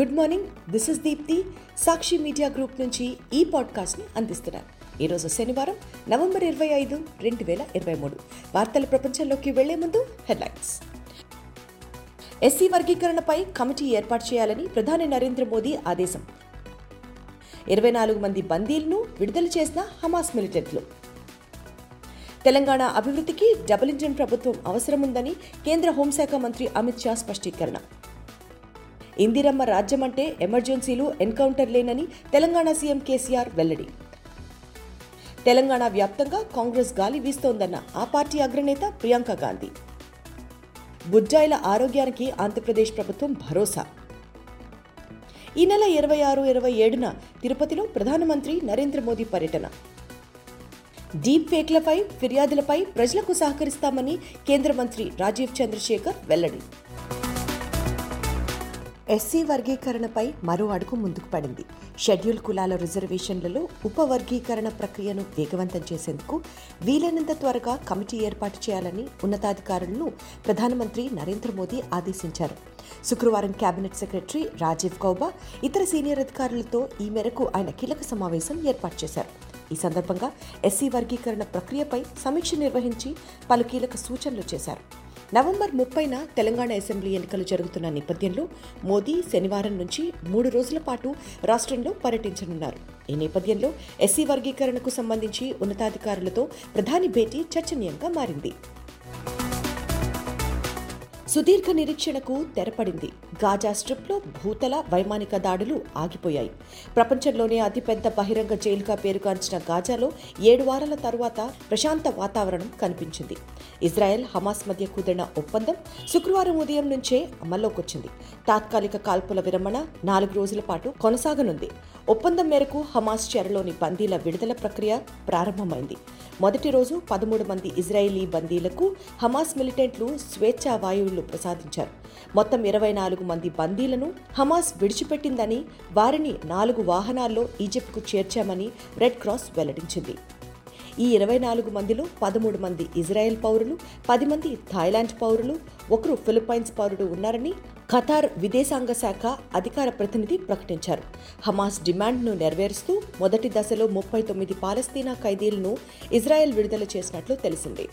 Good morning this is Deepthi Sakshi media group నుంచి ఈ పాడ్కాస్ట్ని అందిస్తున్నాను ఈరోజు శనివారం నవంబర్ ఇరవై ఐదు రెండు వేల ఇరవై మూడు. వార్తల ప్రపంచంలోకి వెళ్ళే ముందు హెడ్లైన్స్. ఎస్సీ వర్గీకరణపై కమిటీ ఏర్పాటు చేయాలని ప్రధాని నరేంద్ర మోదీ ఆదేశం. ఇరవై నాలుగు మంది బందీలను విడుదల చేసిన హమాస్ మిలిటెంట్లు. తెలంగాణ అభివృద్ధికి డబుల్ ఇంజిన్ ప్రభుత్వం అవసరముందని కేంద్ర హోంశాఖ మంత్రి అమిత్ షా స్పష్టీకరణ. ఇందిరమ్మ రాజ్యం అంటే ఎమర్జెన్సీలు ఎన్కౌంటర్ లేనని తెలంగాణ సీఎం కేసీఆర్ వెల్లడి. తెలంగాణ వ్యాప్తంగా కాంగ్రెస్ గాలి వీస్తోందన్న ఆ పార్టీ అగ్రనేత ప్రియాంక గాంధీ. బుజ్జాయిల ఆరోగ్యానికి ఆంధ్రప్రదేశ్ ప్రభుత్వం భరోసా. ఈ నెల ఇరవై ఆరు ఇరవై ఏడున తిరుపతిలో ప్రధానమంత్రి నరేంద్ర మోదీ పర్యటన. డీప్ ఫేక్లపై ఫిర్యాదులపై ప్రజలకు సహకరిస్తామని కేంద్ర మంత్రి రాజీవ్ చంద్రశేఖర్ వెల్లడి. ఎస్సీ వర్గీకరణపై మరో అడుగు ముందుకు పడింది. షెడ్యూల్ కులాల రిజర్వేషన్లలో ఉపవర్గీకరణ ప్రక్రియను వేగవంతం చేసేందుకు వీలైనంత త్వరగా కమిటీ ఏర్పాటు చేయాలని ఉన్నతాధికారులను ప్రధానమంత్రి నరేంద్ర మోదీ ఆదేశించారు. శుక్రవారం కేబినెట్ సెక్రటరీ రాజీవ్ గౌబా ఇతర సీనియర్ అధికారులతో ఈ మేరకు ఆయన కీలక సమావేశం ఏర్పాటు చేశారు. ఈ సందర్భంగా ఎస్సీ వర్గీకరణ ప్రక్రియపై సమీక్ష నిర్వహించి పలు కీలక సూచనలు చేశారు. నవంబర్ ముప్పైన తెలంగాణ అసెంబ్లీ ఎన్నికలు జరుగుతున్న నేపథ్యంలో మోదీ శనివారం నుంచి మూడు రోజుల పాటు రాష్ట్రంలో పర్యటించనున్నారు. ఈ నేపథ్యంలో ఎస్సీ వర్గీకరణకు సంబంధించి ఉన్నతాధికారులతో ప్రధాని భేటీ చర్చనీయంగా మారింది. సుదీర్ఘ నిరీక్షణకు తెరపడింది. గాజా స్ట్రిప్లో భూతల వైమానిక దాడులు ఆగిపోయాయి. ప్రపంచంలోనే అతిపెద్ద బహిరంగ జైలుగా పేరుగాంచిన గాజాలో ఏడు వారాల తరువాత ప్రశాంత వాతావరణం కనిపించింది. ఇజ్రాయెల్ హమాస్ మధ్య కుదిరిన ఒప్పందం శుక్రవారం ఉదయం నుంచే అమల్లోకొచ్చింది. తాత్కాలిక కాల్పుల విరమణ నాలుగు రోజుల పాటు కొనసాగనుంది. ఒప్పందం మేరకు హమాస్ చెరలోని బందీల విడుదల ప్రక్రియ ప్రారంభమైంది. మొదటి రోజు పదమూడు మంది ఇజ్రాయేలీ బందీలకు హమాస్ మిలిటెంట్లు స్వేచ్ఛా వాయువులు ప్రసాదించారు. మొత్తం ఇరవై నాలుగు మంది బందీలను హమాస్ విడిచిపెట్టిందని వారిని నాలుగు వాహనాల్లో ఈజిప్ట్కు చేర్చామని రెడ్ క్రాస్ వెల్లడించింది. ఈ ఇరవై నాలుగు మందిలో పదమూడు మంది ఇజ్రాయెల్ పౌరులు పది మంది థాయిలాండ్ పౌరులు ఒకరు ఫిలిప్పైన్స్ పౌరుడు ఉన్నారని ఖతార్ విదేశాంగ శాఖ అధికార ప్రతినిధి ప్రకటించారు. హమాస్ డిమాండ్ను నెరవేరుస్తూ మొదటి దశలో ముప్పై తొమ్మిది పాలస్తీనా ఖైదీలను ఇజ్రాయెల్ విడుదల చేసినట్లు తెలిసింది.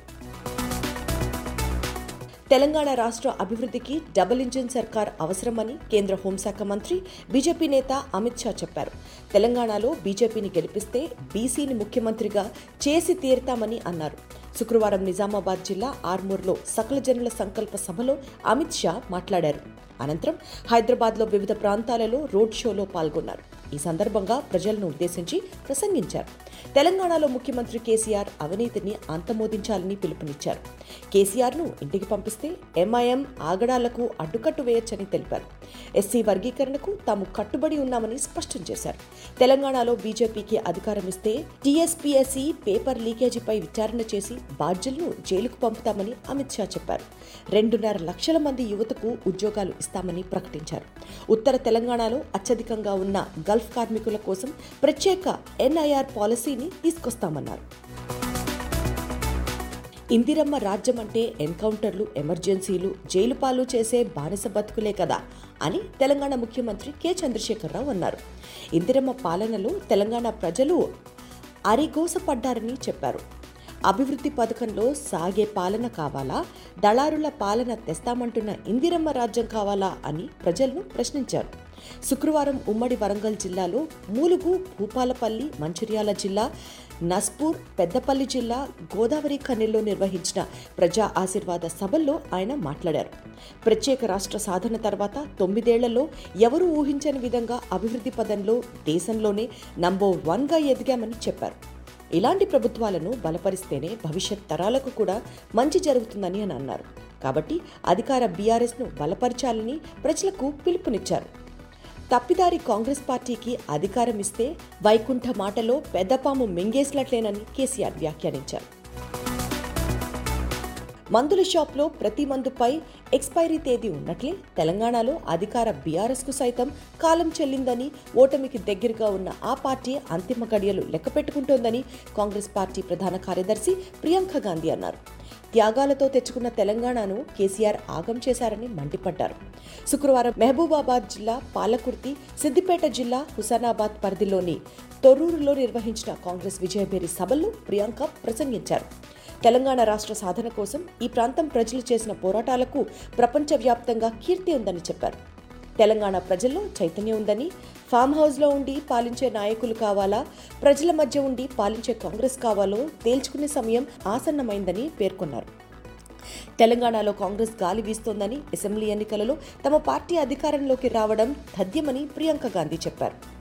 తెలంగాణ రాష్ట్ర అభివృద్ధికి డబుల్ ఇంజిన్ సర్కార్ అవసరమని కేంద్ర హోంశాఖ మంత్రి బీజేపీ నేత అమిత్ షా చెప్పారు. తెలంగాణలో బీజేపీని గెలిపిస్తే బీసీని ముఖ్యమంత్రిగా చేసి తీరుతామని అన్నారు. శుక్రవారం నిజామాబాద్ జిల్లా ఆర్మూర్లో సకల జనుల సంకల్ప సభలో అమిత్ షా మాట్లాడారు. అనంతరం హైదరాబాద్లో వివిధ ప్రాంతాలలో రోడ్ షోలో పాల్గొన్నారు. ఈ సందర్భంగా ప్రజలను ఉద్దేశించి ప్రసంగించారు. తెలంగాణలో ముఖ్యమంత్రి కేసీఆర్ అవినీతిని అంతమోదించాలని పిలుపునిచ్చారు. కేసీఆర్ను ఇంటికి పంపిస్తే ఎంఐఎం ఆగడాలకు అడ్డుకట్టు వేయొచ్చని తెలిపారు. ఎస్సీ వర్గీకరణకు తాము కట్టుబడి ఉన్నామని స్పష్టం చేశారు. తెలంగాణలో బీజేపీకి అధికారం ఇస్తే టీఎస్పీఎస్సీ పేపర్ లీకేజీపై విచారణ చేసి బాధ్యులను జైలుకు పంపుతామని అమిత్ షా చెప్పారు. రెండున్నర లక్షల మంది యువతకు ఉద్యోగాలు ఇస్తామని ప్రకటించారు. ఉత్తర తెలంగాణలో అత్యధికంగా ఉన్న గల్ఫ్ కార్మికుల కోసం ప్రత్యేక ఎన్ఐఆర్ పాలసీని తీసుకొస్తామన్నారు. ఇందిరమ్మ రాజ్యం అంటే ఎన్కౌంటర్లు ఎమర్జెన్సీలు జైలు పాలు చేసే బానిస బతుకులే కదా అని తెలంగాణ ముఖ్యమంత్రి కె చంద్రశేఖరరావు అన్నారు. ఇందిరమ్మ పాలనలో తెలంగాణ ప్రజలు అరిగోసపడ్డారని చెప్పారు. అభివృద్ధి పథకంలో సాగే పాలన కావాలా? దళారుల పాలన తెస్తామంటున్న ఇందిరమ్మ రాజ్యం కావాలా అని ప్రజలను ప్రశ్నించారు. శుక్రవారం ఉమ్మడి వరంగల్ జిల్లాలో మూలుగు భూపాలపల్లి మంచిర్యాల జిల్లా నస్పూర్ పెద్దపల్లి జిల్లా గోదావరి కన్నెల్లో నిర్వహించిన ప్రజా ఆశీర్వాద సభల్లో ఆయన మాట్లాడారు. ప్రత్యేక రాష్ట్ర సాధన తర్వాత తొమ్మిదేళ్ళలో ఎవరూ ఊహించని విధంగా అభివృద్ధి పదంలో దేశంలోనే నంబర్ వన్గా ఎదిగామని చెప్పారు. ఇలాంటి ప్రభుత్వాలను బలపరిస్తేనే భవిష్యత్ తరాలకు కూడా మంచి జరుగుతుందని అని అన్నారు. కాబట్టి అధికార బీఆర్ఎస్ను బలపరచాలని ప్రజలకు పిలుపునిచ్చారు. తప్పిదారి కాంగ్రెస్ పార్టీకి అధికారం ఇస్తే వైకుంఠ మాటలో పెద్దపాము మింగేసినట్లేనని కేసీఆర్ వ్యాఖ్యానించారు. మందుల షాప్లో ప్రతి మందుపై ఎక్స్పైరీ తేదీ ఉన్నట్లే తెలంగాణలో అధికార బీఆర్ఎస్కు సైతం కాలం చెల్లిందని ఓటమికి దగ్గరగా ఉన్న ఆ పార్టీ అంతిమ గడియలు లెక్కపెట్టుకుంటోందని కాంగ్రెస్ పార్టీ ప్రధాన కార్యదర్శి ప్రియాంక గాంధీ అన్నారు. త్యాగాలతో తెచ్చుకున్న తెలంగాణను కేసీఆర్ ఆగం చేశారని మండిపడ్డారు. శుక్రవారం మహబూబాబాద్ జిల్లా పాలకుర్తి సిద్దిపేట జిల్లా హుసానాబాద్ పరిధిలోని తొర్రూరులో నిర్వహించిన కాంగ్రెస్ విజయభేరి సభల్లో ప్రియాంక ప్రసంగించారు. తెలంగాణ రాష్ట్ర సాధన కోసం ఈ ప్రాంతం ప్రజలు చేసిన పోరాటాలకు ప్రపంచవ్యాప్తంగా కీర్తి ఉందని చెప్పారు. తెలంగాణ ప్రజల్లో చైతన్యం ఉందని ఫామ్ హౌస్లో ఉండి పాలించే నాయకులు కావాలా ప్రజల మధ్య ఉండి పాలించే కాంగ్రెస్ కావాలో తేల్చుకునే సమయం ఆసన్నమైందని పేర్కొన్నారు. తెలంగాణలో కాంగ్రెస్ గాలి వీస్తోందని అసెంబ్లీ ఎన్నికలలో తమ పార్టీ అధికారంలోకి రావడం తథ్యమని ప్రియాంక గాంధీ చెప్పారు.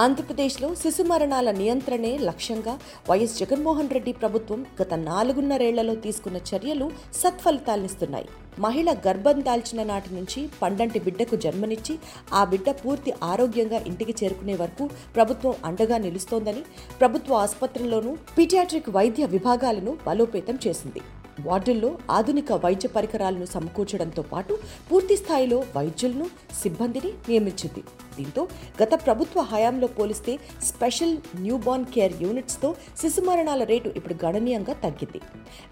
ఆంధ్రప్రదేశ్లో శిశు మరణాల నియంత్రణే లక్ష్యంగా వైఎస్ జగన్మోహన్ రెడ్డి ప్రభుత్వం గత నాలుగున్నరేళ్ళలో తీసుకున్న చర్యలు సత్ఫలితాలనిస్తున్నాయి. మహిళ గర్భం దాల్చిన నాటి నుంచి పండంటి బిడ్డకు జన్మనిచ్చి ఆ బిడ్డ పూర్తి ఆరోగ్యంగా ఇంటికి చేరుకునే వరకు ప్రభుత్వం అండగా నిలుస్తోందని ప్రభుత్వ ఆసుపత్రుల్లోనూ పీటియాట్రిక్ వైద్య విభాగాలను బలోపేతం చేసింది. వార్డుల్లో ఆధునిక వైద్య పరికరాలను సమకూర్చడంతో పాటు పూర్తి స్థాయిలో వైద్యులను సిబ్బందిని నియమించింది. దీంతో గత ప్రభుత్వ హయాంలో పోలిస్తే స్పెషల్ న్యూబార్న్ కేర్ యూనిట్స్తో శిశు మరణాల రేటు ఇప్పుడు గణనీయంగా తగ్గింది.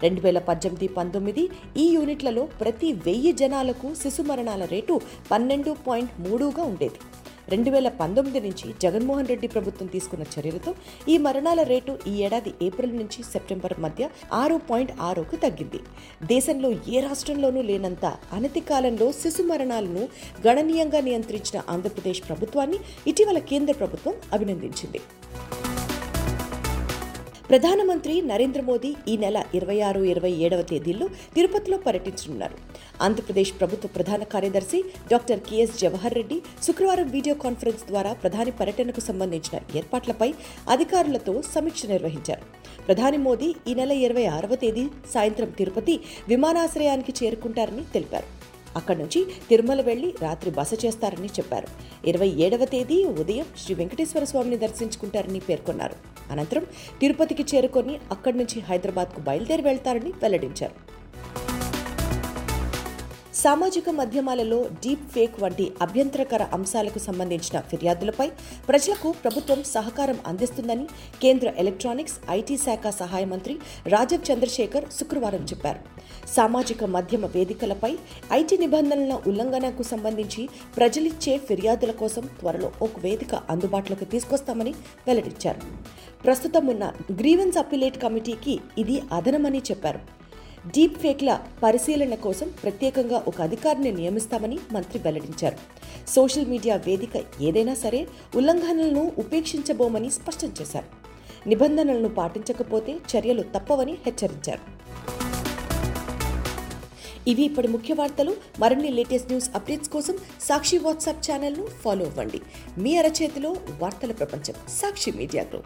రెండు వేల పద్దెనిమిది పంతొమ్మిది ఈ యూనిట్లలో ప్రతి వెయ్యి జనాలకు శిశు మరణాల రేటు పన్నెండు పాయింట్ మూడుగా ఉండేది. రెండు వేల పంతొమ్మిది నుంచి జగన్మోహన్ రెడ్డి ప్రభుత్వం తీసుకున్న చర్యలతో ఈ మరణాల రేటు ఈ ఏడాది ఏప్రిల్ నుంచి సెప్టెంబర్ మధ్య ఆరు పాయింట్ ఆరుకు తగ్గింది. దేశంలో ఏ రాష్ట్రంలోనూ లేనంత అనతి కాలంలో శిశు మరణాలను గణనీయంగా నియంత్రించిన ఆంధ్రప్రదేశ్ ప్రభుత్వాన్ని ఇటీవల కేంద్ర ప్రభుత్వం అభినందించింది. ప్రధానమంత్రి నరేంద్ర మోదీ ఈ నెల ఇరవై ఆరు ఇరవై ఏడవ తేదీల్లో తిరుపతిలో పర్యటించనున్నారు. ఆంధ్రప్రదేశ్ ప్రభుత్వ ప్రధాన కార్యదర్శి డాక్టర్ కెఎస్ జవహర్ రెడ్డి శుక్రవారం వీడియో కాన్ఫరెన్స్ ద్వారా ప్రధాని పర్యటనకు సంబంధించిన ఏర్పాట్లపై అధికారులతో సమీక్ష నిర్వహించారు. ప్రధాని మోదీ ఈ నెల ఇరవై ఆరవ తేదీ సాయంత్రం తిరుపతి విమానాశ్రయానికి చేరుకుంటారని తెలిపారు. అక్కడి నుంచి తిరుమల వెళ్ళి రాత్రి బస చేస్తారని చెప్పారు. ఇరవై ఏడవ తేదీ ఉదయం శ్రీ వెంకటేశ్వర స్వామిని దర్శించుకుంటారని పేర్కొన్నారు. అనంతరం తిరుపతికి చేరుకొని అక్కడి నుంచి హైదరాబాద్కు బయలుదేరి వెళ్తారని వెల్లడించారు. సామాజిక మాధ్యమాలలో డీప్ ఫేక్ వంటి అభ్యంతరకర అంశాలకు సంబంధించిన ఫిర్యాదులపై ప్రజలకు ప్రభుత్వం సహకారం అందిస్తుందని కేంద్ర ఎలక్ట్రానిక్స్ ఐటీ శాఖ సహాయ మంత్రి రాజీవ్ చంద్రశేఖర్ శుక్రవారం చెప్పారు. సామాజిక మాధ్యమ వేదికలపై ఐటీ నిబంధనల ఉల్లంఘనకు సంబంధించి ప్రజలిచ్చే ఫిర్యాదుల కోసం త్వరలో ఒక వేదిక అందుబాటులోకి తీసుకొస్తామని వెల్లడించారు. ప్రస్తుతం ఉన్న గ్రీవెన్స్ అప్పిలేట్ కమిటీకి ఇది అదనమని చెప్పారు. డీప్ ఫేక్ల పరిశీలన కోసం ప్రత్యేకంగా ఒక అధికారిని నియమిస్తామని మంత్రి వెల్లడించారు. సోషల్ మీడియా వేదిక ఏదైనా సరే ఉల్లంఘనలను ఉపేక్షించబోమని స్పష్టం చేశారు. నిబంధనలను పాటించకపోతే చర్యలు తప్పవని హెచ్చరించారు. ఇవి ఇప్పటి ముఖ్య వార్తలు. మరిన్ని లేటెస్ట్ న్యూస్ అప్డేట్స్ కోసం సాక్షి వాట్సాప్ ఛానల్ను ఫాలో అవ్వండి. మీ అరచేతిలో వార్తల ప్రపంచం సాక్షి మీడియా గ్రూప్.